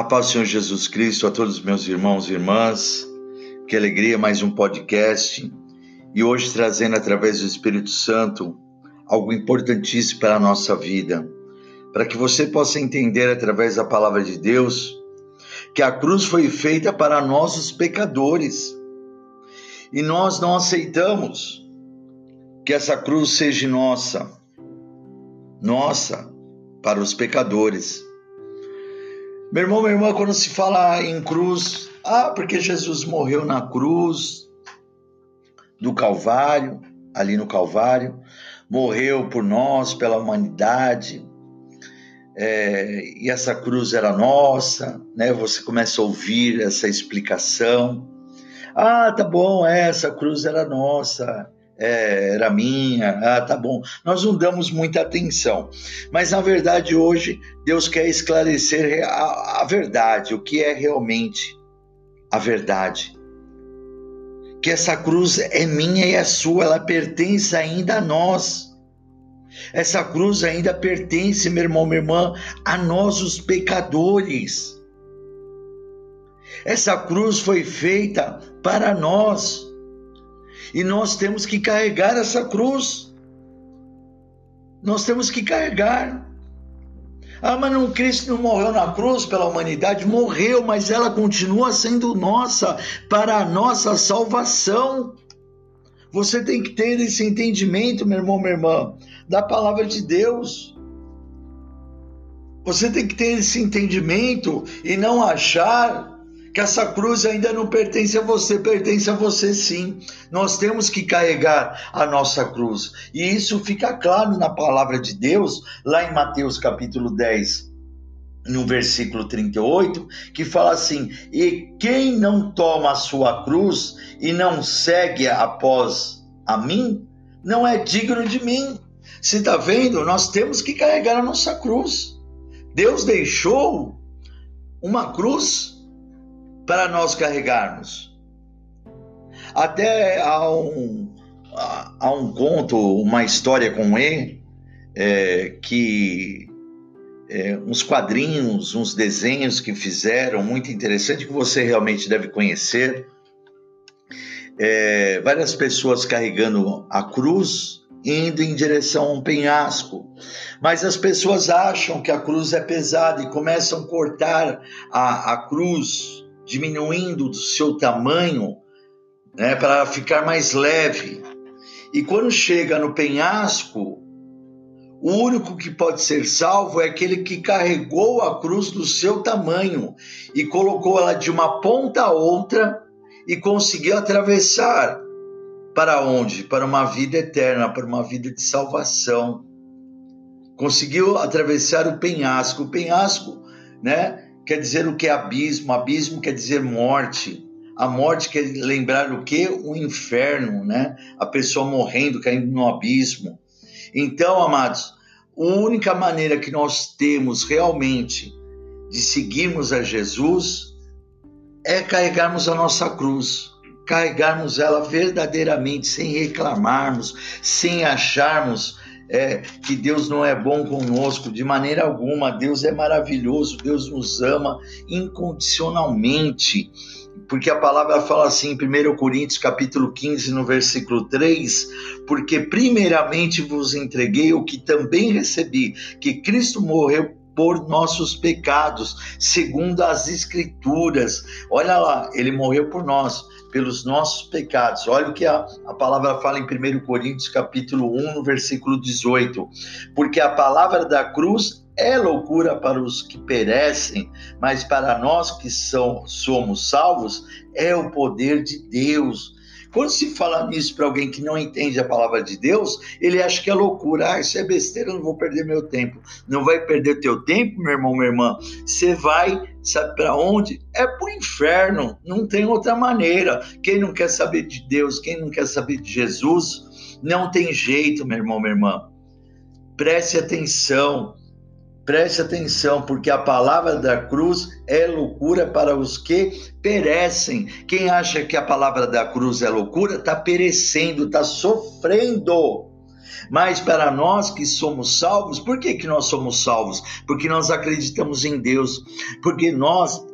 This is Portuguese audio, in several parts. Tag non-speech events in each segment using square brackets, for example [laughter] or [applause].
A paz do Senhor Jesus Cristo, a todos os meus irmãos e irmãs. Que alegria, mais um podcast. E hoje trazendo através do Espírito Santo algo importantíssimo para a nossa vida. Para que você possa entender através da palavra de Deus que a cruz foi feita para nós os pecadores. E nós não aceitamos que essa cruz seja nossa. Nossa, para os pecadores. Meu irmão, minha irmã, quando se fala em cruz, ah, porque Jesus morreu na cruz do Calvário, ali no Calvário, morreu por nós, pela humanidade, é, e essa cruz era nossa, né? Você começa a ouvir essa explicação. Ah, tá bom, é, essa cruz era nossa é, era minha, ah, tá bom. Nós não damos muita atenção. Mas na verdade, hoje, Deus quer esclarecer a, a verdade, o que é realmente a verdade. Que essa cruz é minha e é sua, ela pertence ainda a nós. Essa cruz ainda pertence, meu irmão, minha irmã, a nós, os pecadores. Essa cruz foi feita para nós. E nós temos que carregar essa cruz. Nós temos que carregar. Ah, mas não, Cristo não morreu na cruz pela humanidade? Morreu, mas ela continua sendo nossa, para a nossa salvação. Você tem que ter esse entendimento, meu irmão, minha irmã, da palavra de Deus. Você tem que ter esse entendimento e não achar que essa cruz ainda não pertence a você, pertence a você sim. Nós temos que carregar a nossa cruz. E isso fica claro na palavra de Deus, lá em Mateus capítulo 10, no versículo 38, que fala assim: E quem não toma a sua cruz e não segue após a mim, não é digno de mim. Você está vendo? Nós temos que carregar a nossa cruz. Deus deixou uma cruz para nós carregarmos. Até há um, há um conto, uma história com E, é, que é, uns quadrinhos, uns desenhos que fizeram, muito interessante, que você realmente deve conhecer. É, várias pessoas carregando a cruz, indo em direção a um penhasco. Mas as pessoas acham que a cruz é pesada e começam a cortar a, a cruz diminuindo do seu tamanho né, para ficar mais leve. E quando chega no penhasco, o único que pode ser salvo é aquele que carregou a cruz do seu tamanho e colocou ela de uma ponta a outra e conseguiu atravessar para onde? Para uma vida eterna, para uma vida de salvação. Conseguiu atravessar o penhasco. O penhasco, né? Quer dizer o que é abismo, abismo quer dizer morte. A morte quer lembrar o que? O inferno, né? A pessoa morrendo, caindo no abismo. Então, amados, a única maneira que nós temos realmente de seguirmos a Jesus é carregarmos a nossa cruz, carregarmos ela verdadeiramente, sem reclamarmos, sem acharmos é, que Deus não é bom conosco de maneira alguma. Deus é maravilhoso, Deus nos ama incondicionalmente. Porque a palavra fala assim em 1 Coríntios capítulo 15, no versículo 3, porque primeiramente vos entreguei o que também recebi, que Cristo morreu por nossos pecados, segundo as Escrituras. Olha lá, ele morreu por nós, pelos nossos pecados. Olha o que a, a palavra fala em 1 Coríntios, capítulo 1, no versículo 18. Porque a palavra da cruz é loucura para os que perecem, mas para nós que são, somos salvos, é o poder de Deus. Quando se fala nisso para alguém que não entende a palavra de Deus, ele acha que é loucura. Ah, isso é besteira, não vou perder meu tempo. Não vai perder teu tempo, meu irmão, minha irmã. Você vai, sabe para onde? É para o inferno. Não tem outra maneira. Quem não quer saber de Deus, quem não quer saber de Jesus, não tem jeito, meu irmão, minha irmã. Preste atenção. Preste atenção, porque a palavra da cruz é loucura para os que perecem. Quem acha que a palavra da cruz é loucura está perecendo, está sofrendo. Mas para nós que somos salvos, por que, que nós somos salvos? Porque nós acreditamos em Deus, porque nós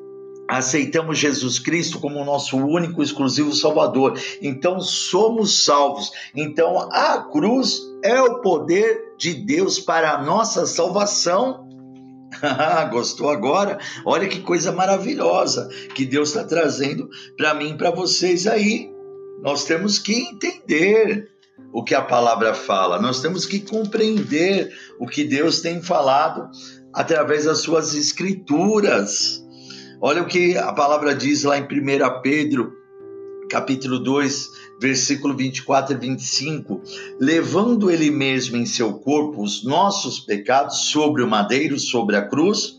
aceitamos Jesus Cristo como nosso único exclusivo Salvador. Então somos salvos. Então a cruz é o poder de Deus para a nossa salvação. [laughs] Gostou agora? Olha que coisa maravilhosa que Deus está trazendo para mim e para vocês aí. Nós temos que entender o que a palavra fala, nós temos que compreender o que Deus tem falado através das suas escrituras. Olha o que a palavra diz lá em 1 Pedro, capítulo 2, versículo 24 e 25, levando ele mesmo em seu corpo os nossos pecados sobre o madeiro, sobre a cruz,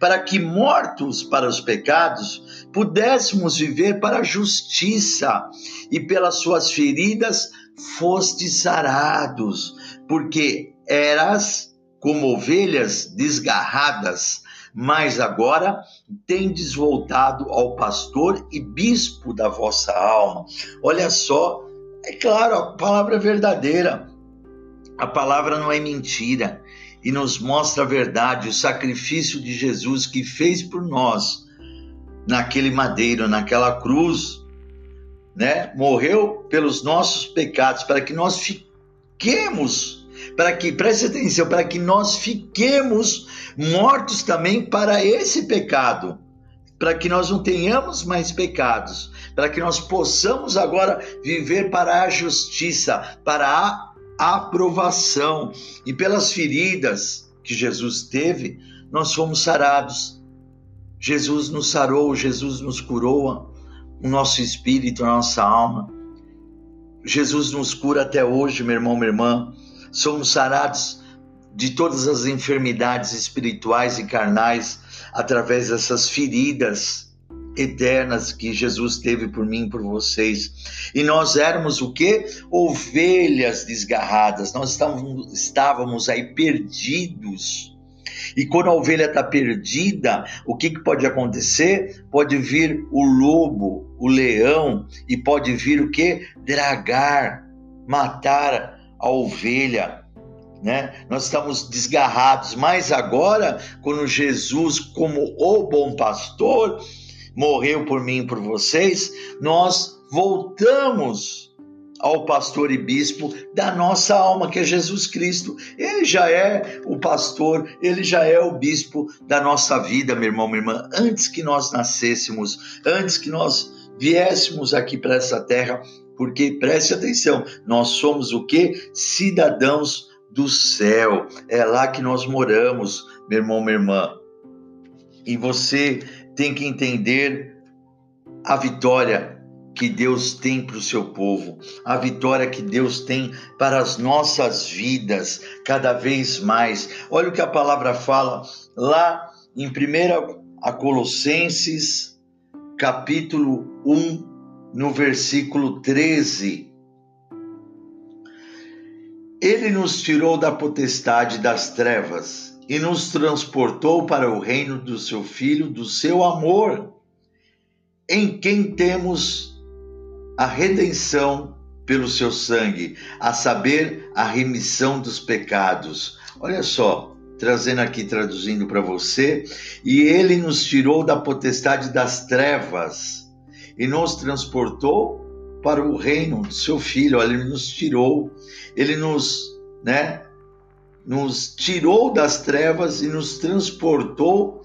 para que mortos para os pecados pudéssemos viver para a justiça, e pelas suas feridas fostes sarados, porque eras como ovelhas desgarradas mas agora tendes voltado ao pastor e bispo da vossa alma. Olha só, é claro, a palavra é verdadeira, a palavra não é mentira e nos mostra a verdade, o sacrifício de Jesus que fez por nós naquele madeiro, naquela cruz, né? Morreu pelos nossos pecados para que nós fiquemos para que, preste atenção, para que nós fiquemos mortos também para esse pecado, para que nós não tenhamos mais pecados, para que nós possamos agora viver para a justiça, para a aprovação. E pelas feridas que Jesus teve, nós fomos sarados. Jesus nos sarou, Jesus nos curou o nosso espírito, a nossa alma. Jesus nos cura até hoje, meu irmão, minha irmã somos sarados de todas as enfermidades espirituais e carnais através dessas feridas eternas que Jesus teve por mim e por vocês. E nós éramos o que? Ovelhas desgarradas. Nós estávamos, estávamos aí perdidos. E quando a ovelha está perdida, o que, que pode acontecer? Pode vir o lobo, o leão, e pode vir o que? Dragar, matar a ovelha, né? Nós estamos desgarrados, mas agora, quando Jesus, como o bom pastor, morreu por mim e por vocês, nós voltamos ao pastor e bispo da nossa alma, que é Jesus Cristo. Ele já é o pastor, ele já é o bispo da nossa vida, meu irmão, minha irmã. Antes que nós nascêssemos, antes que nós viéssemos aqui para essa terra, porque preste atenção, nós somos o que? Cidadãos do céu. É lá que nós moramos, meu irmão, minha irmã. E você tem que entender a vitória que Deus tem para o seu povo, a vitória que Deus tem para as nossas vidas, cada vez mais. Olha o que a palavra fala lá em 1 Colossenses, capítulo 1, no versículo 13. Ele nos tirou da potestade das trevas e nos transportou para o reino do seu Filho, do seu amor, em quem temos a redenção pelo seu sangue, a saber, a remissão dos pecados. Olha só, trazendo aqui, traduzindo para você, e ele nos tirou da potestade das trevas e nos transportou para o reino do seu filho. Ele nos tirou, ele nos, né, nos tirou das trevas e nos transportou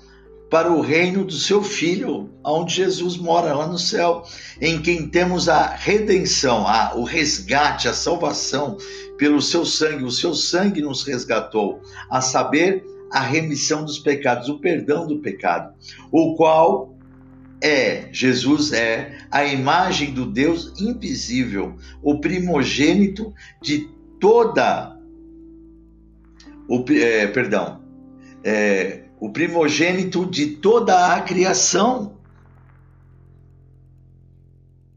para o reino do seu filho, onde Jesus mora lá no céu, em quem temos a redenção, a, o resgate, a salvação pelo seu sangue. O seu sangue nos resgatou, a saber, a remissão dos pecados, o perdão do pecado, o qual é, Jesus é a imagem do Deus invisível, o primogênito de toda o é, perdão, é, o primogênito de toda a criação.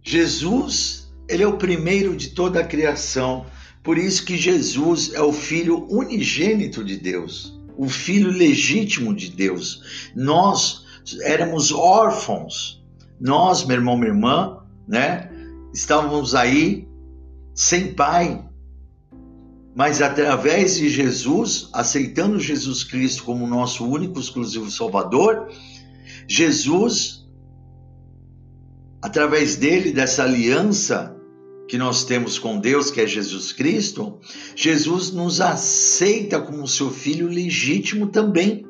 Jesus, ele é o primeiro de toda a criação. Por isso que Jesus é o filho unigênito de Deus, o filho legítimo de Deus. Nós éramos órfãos. Nós, meu irmão, minha irmã, né? Estávamos aí sem pai. mas através de Jesus, aceitando Jesus Cristo como nosso único exclusivo Salvador, Jesus, através dele, dessa aliança que nós temos com Deus, que é Jesus Cristo, Jesus nos aceita como seu filho legítimo também.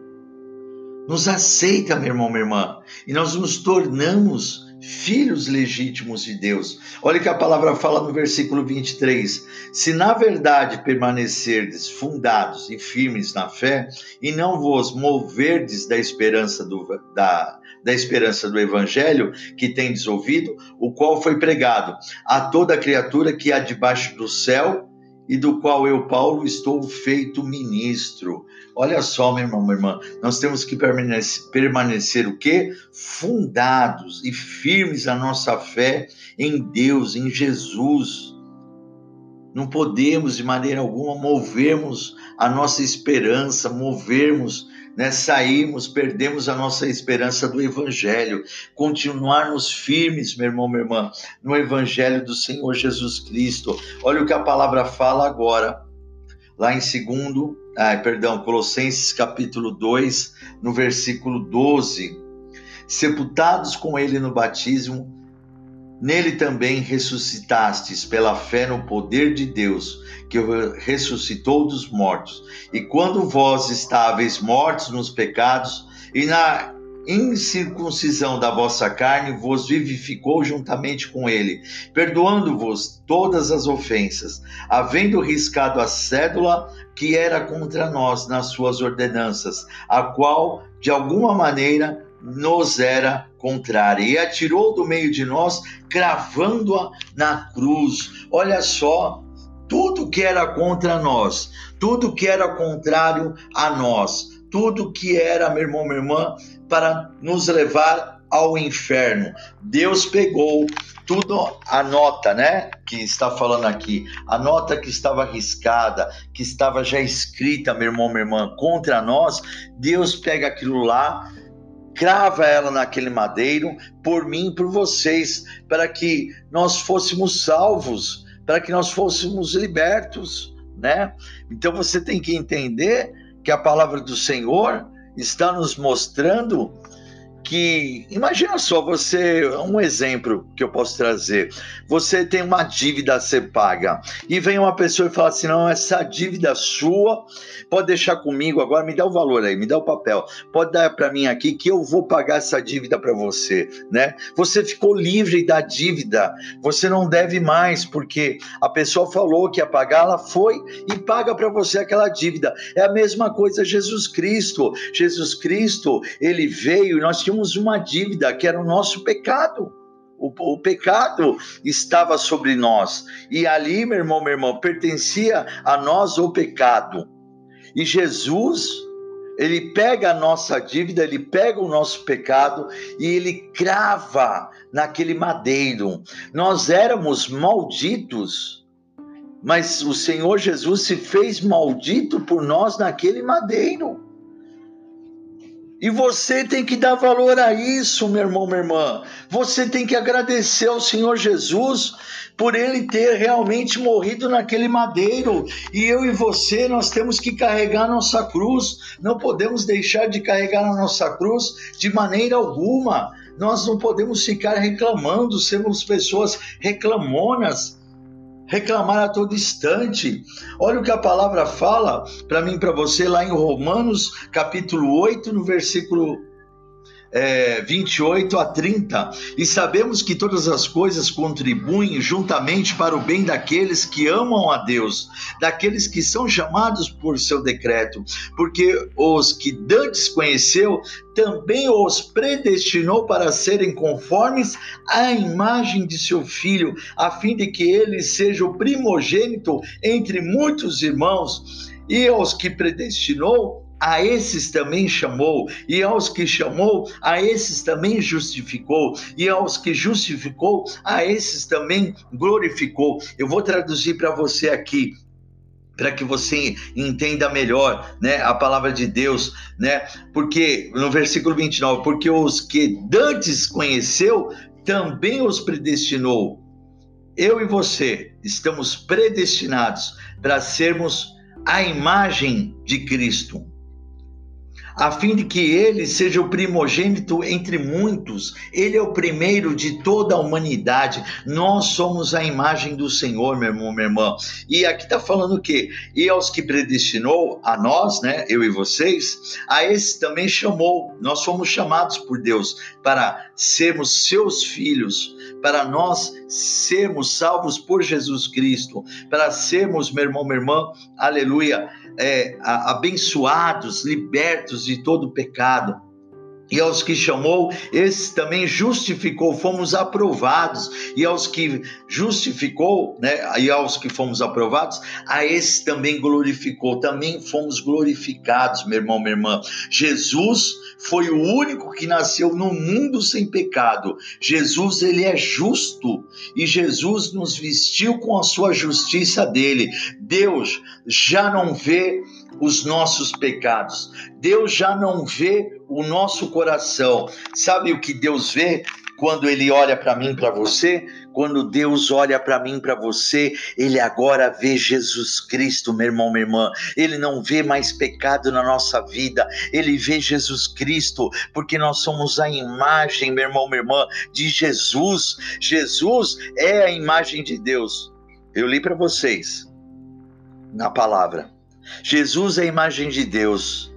Nos aceita, meu irmão, minha irmã, e nós nos tornamos filhos legítimos de Deus. Olha que a palavra fala no versículo 23: Se na verdade permanecerdes fundados e firmes na fé, e não vos moverdes da esperança do, da, da esperança do evangelho que tendes ouvido, o qual foi pregado a toda criatura que há debaixo do céu, e do qual eu, Paulo, estou feito ministro. Olha só, meu irmão, minha irmã, nós temos que permanecer, permanecer o quê? Fundados e firmes a nossa fé em Deus, em Jesus. Não podemos de maneira alguma movermos a nossa esperança, movermos né, sairmos, perdemos a nossa esperança do Evangelho, continuarmos firmes, meu irmão, minha irmã, no Evangelho do Senhor Jesus Cristo. Olha o que a palavra fala agora, lá em segundo, ah, perdão, Colossenses capítulo 2, no versículo 12. Sepultados com ele no batismo, Nele também ressuscitastes pela fé no poder de Deus, que ressuscitou dos mortos. E quando vós estáveis mortos nos pecados e na incircuncisão da vossa carne, vos vivificou juntamente com ele, perdoando-vos todas as ofensas, havendo riscado a cédula que era contra nós nas suas ordenanças, a qual, de alguma maneira, nos era contrária e atirou do meio de nós, cravando-a na cruz. Olha só, tudo que era contra nós, tudo que era contrário a nós, tudo que era, meu irmão, minha irmã, para nos levar ao inferno. Deus pegou tudo a nota, né, que está falando aqui, a nota que estava arriscada, que estava já escrita, meu irmão, minha irmã, contra nós, Deus pega aquilo lá, crava ela naquele madeiro por mim e por vocês, para que nós fôssemos salvos, para que nós fôssemos libertos, né? Então você tem que entender que a palavra do Senhor está nos mostrando que imagina só você um exemplo que eu posso trazer. Você tem uma dívida a ser paga e vem uma pessoa e fala assim não essa dívida sua pode deixar comigo agora me dá o valor aí me dá o papel pode dar para mim aqui que eu vou pagar essa dívida para você né? Você ficou livre da dívida você não deve mais porque a pessoa falou que ia pagar ela foi e paga para você aquela dívida. É a mesma coisa Jesus Cristo. Jesus Cristo ele veio e nós tínhamos tínhamos uma dívida que era o nosso pecado. O, o, pecado estava sobre nós. E ali, meu irmão, meu irmão, pertencia a nós o pecado. E Jesus, ele pega a nossa dívida, ele pega o nosso pecado e ele crava naquele madeiro. Nós éramos malditos, mas o Senhor Jesus se fez maldito por nós naquele madeiro. E você tem que dar valor a isso, meu irmão, minha irmã. Você tem que agradecer ao Senhor Jesus por ele ter realmente morrido naquele madeiro. E eu e você, nós temos que carregar nossa cruz. Não podemos deixar de carregar a nossa cruz de maneira alguma. Nós não podemos ficar reclamando, sermos pessoas reclamonas reclamar a todo instante. Olha o que a palavra fala para mim, para você, lá em Romanos, capítulo 8, no versículo é, 28 a 30, e sabemos que todas as coisas contribuem juntamente para o bem daqueles que amam a Deus, daqueles que são chamados por seu decreto, porque os que dantes conheceu, também os predestinou para serem conformes à imagem de seu filho, a fim de que ele seja o primogênito entre muitos irmãos. E aos que predestinou, a esses também chamou, e aos que chamou, a esses também justificou, e aos que justificou, a esses também glorificou. Eu vou traduzir para você aqui para que você entenda melhor, né, a palavra de Deus, né? Porque no versículo 29, porque os que dantes conheceu, também os predestinou eu e você estamos predestinados para sermos a imagem de Cristo a fim de que ele seja o primogênito entre muitos. Ele é o primeiro de toda a humanidade. Nós somos a imagem do Senhor, meu irmão, minha irmã. E aqui está falando o quê? E aos que predestinou, a nós, né, eu e vocês, a esse também chamou. Nós fomos chamados por Deus para sermos seus filhos, para nós sermos salvos por Jesus Cristo, para sermos, meu irmão, minha irmã, aleluia é, abençoados, libertos de todo pecado. E aos que chamou, esse também justificou, fomos aprovados. E aos que justificou, né, e aos que fomos aprovados, a esse também glorificou, também fomos glorificados, meu irmão, minha irmã. Jesus foi o único que nasceu no mundo sem pecado. Jesus, ele é justo e Jesus nos vestiu com a sua justiça dele. Deus já não vê os nossos pecados. Deus já não vê o nosso coração. Sabe o que Deus vê? Quando ele olha para mim, para você, quando Deus olha para mim, para você, ele agora vê Jesus Cristo, meu irmão, minha irmã. Ele não vê mais pecado na nossa vida, ele vê Jesus Cristo, porque nós somos a imagem, meu irmão, minha irmã, de Jesus. Jesus é a imagem de Deus. Eu li para vocês na palavra. Jesus é a imagem de Deus.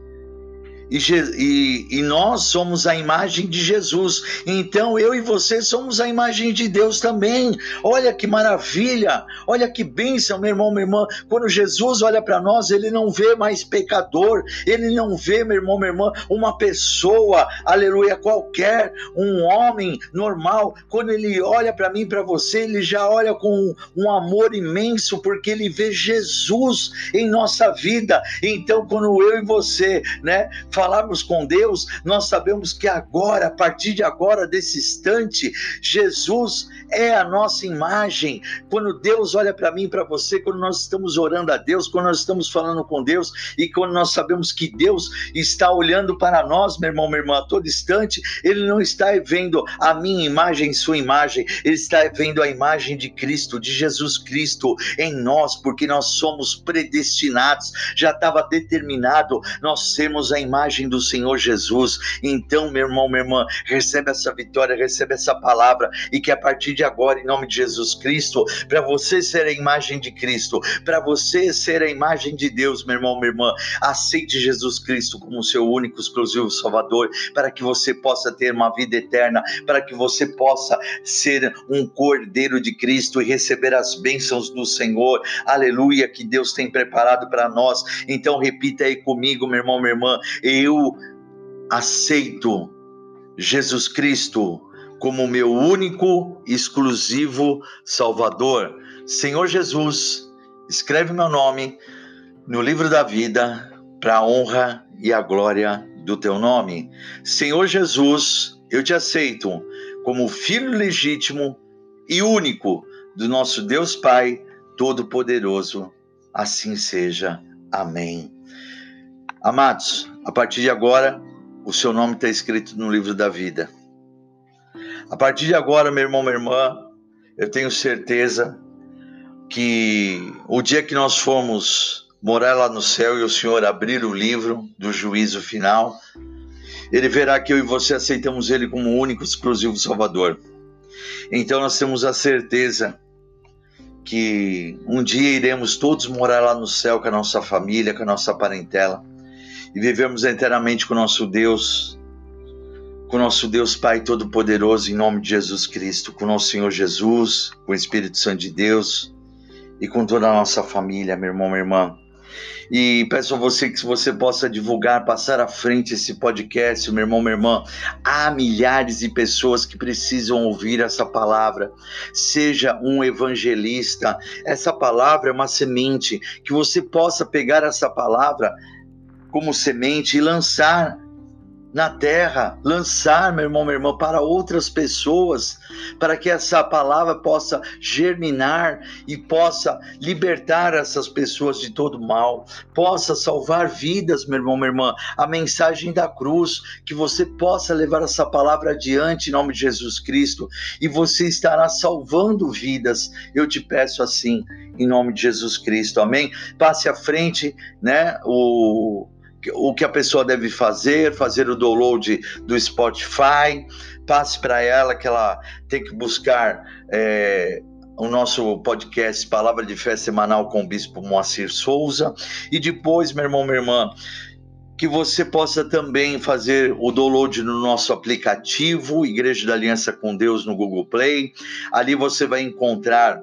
E, e, e, nós somos a imagem de Jesus. Então eu e você somos a imagem de Deus também. Olha que maravilha, olha que bênção, meu irmão, minha irmã. Quando Jesus olha para nós, ele não vê mais pecador, ele não vê, meu irmão, minha irmã, uma pessoa, aleluia, qualquer, um homem normal. Quando ele olha para mim, para você, ele já olha com um amor imenso, porque ele vê Jesus em nossa vida. Então, quando eu e você, né, falarmos com Deus, nós sabemos que agora, a partir de agora, desse instante, Jesus é a nossa imagem. Quando Deus olha para mim para você, quando nós estamos orando a Deus, quando nós estamos falando com Deus e quando nós sabemos que Deus está olhando para nós, meu irmão, minha irmã, a todo instante, Ele não está vendo a minha imagem, sua imagem, Ele está vendo a imagem de Cristo, de Jesus Cristo em nós, porque nós somos predestinados, já estava determinado nós sermos a imagem do Senhor Jesus. Então, meu irmão, minha irmã, recebe essa vitória, recebe essa palavra e que a partir de agora, em nome de Jesus Cristo, para você ser a imagem de Cristo, para você ser a imagem de Deus, meu irmão, minha irmã, aceite Jesus Cristo como seu único, exclusivo Salvador, para que você possa ter uma vida eterna, para que você possa ser um cordeiro de Cristo e receber as bênçãos do Senhor. Aleluia, que Deus tem preparado para nós. Então, repita aí comigo, meu irmão, minha irmã, eu aceito Jesus Cristo como meu único, exclusivo Salvador. Senhor Jesus, escreve meu nome no livro da vida para a honra e a glória do teu nome. Senhor Jesus, eu te aceito como filho legítimo e único do nosso Deus Pai Todo-Poderoso. Assim seja. Amém. Amados, a partir de agora, o seu nome está escrito no livro da vida. A partir de agora, meu irmão, minha irmã, eu tenho certeza que o dia que nós formos morar lá no céu e o Senhor abrir o livro do juízo final, ele verá que eu e você aceitamos ele como o único exclusivo Salvador. Então nós temos a certeza que um dia iremos todos morar lá no céu com a nossa família, com a nossa parentela e vivemos inteiramente com nosso Deus com nosso Deus Pai Todo-Poderoso, em nome de Jesus Cristo, com nosso Senhor Jesus, com o Espírito Santo de Deus e com toda a nossa família, meu irmão, minha irmã. E peço a você que você possa divulgar, passar à frente esse podcast, meu irmão, minha irmã. Há milhares de pessoas que precisam ouvir essa palavra. Seja um evangelista. Essa palavra é uma semente que você possa pegar essa palavra como semente e lançar na terra, lançar, meu irmão, minha irmã, para outras pessoas, para que essa palavra possa germinar e possa libertar essas pessoas de todo mal, possa salvar vidas, meu irmão, minha irmã. A mensagem da cruz, que você possa levar essa palavra adiante em nome de Jesus Cristo e você estará salvando vidas. Eu te peço assim, em nome de Jesus Cristo. Amém? Passe à frente, né? O o que a pessoa deve fazer, fazer o download do Spotify, passe para ela que ela tem que buscar é, o nosso podcast Palavra de Fé Semanal com o Bispo Moacir Souza. E depois, meu irmão, minha irmã, que você possa também fazer o download no nosso aplicativo Igreja da Aliança com Deus no Google Play. Ali você vai encontrar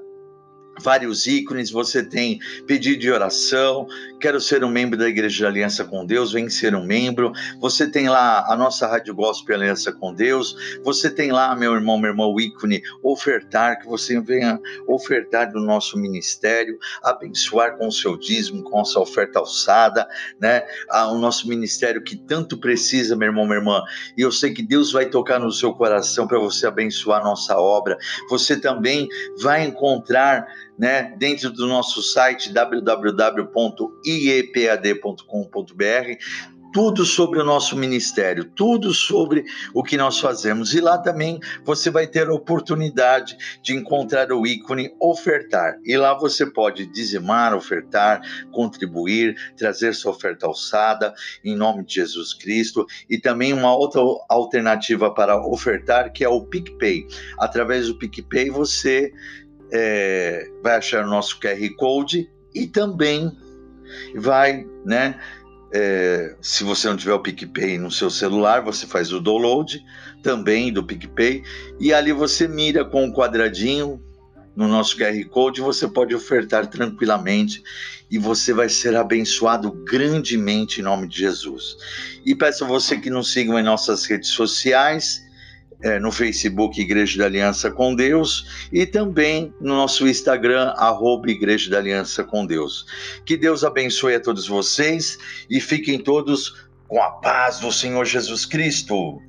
vários ícones, você tem pedido de oração, quero ser um membro da Igreja de Aliança com Deus, vem ser um membro. Você tem lá a nossa Rádio Gospel Aliança com Deus, você tem lá, meu irmão, meu irmão, o ícone ofertar, que você venha ofertar do nosso ministério, abençoar com o seu dízimo, com a sua oferta alçada, né? O nosso ministério que tanto precisa, meu irmão, minha irmã. E eu sei que Deus vai tocar no seu coração para você abençoar a nossa obra. Você também vai encontrar né, dentro do nosso site www.iepad.com.br tudo sobre o nosso ministério, tudo sobre o que nós fazemos. E lá também você vai ter a oportunidade de encontrar o ícone ofertar. E lá você pode dizimar, ofertar, contribuir, trazer sua oferta alçada em nome de Jesus Cristo. E também uma outra alternativa para ofertar que é o PicPay. Através do PicPay você é, vai achar o nosso QR Code e também vai, né? É, se você não tiver o PicPay no seu celular, você faz o download também do PicPay e ali você mira com o quadradinho no nosso QR Code, você pode ofertar tranquilamente e você vai ser abençoado grandemente em nome de Jesus. E peço a você que nos sigam em nossas redes sociais é, no Facebook Igreja da Aliança com Deus e também no nosso Instagram, arroba Igreja da Aliança com Deus. Que Deus abençoe a todos vocês e fiquem todos com a paz do Senhor Jesus Cristo.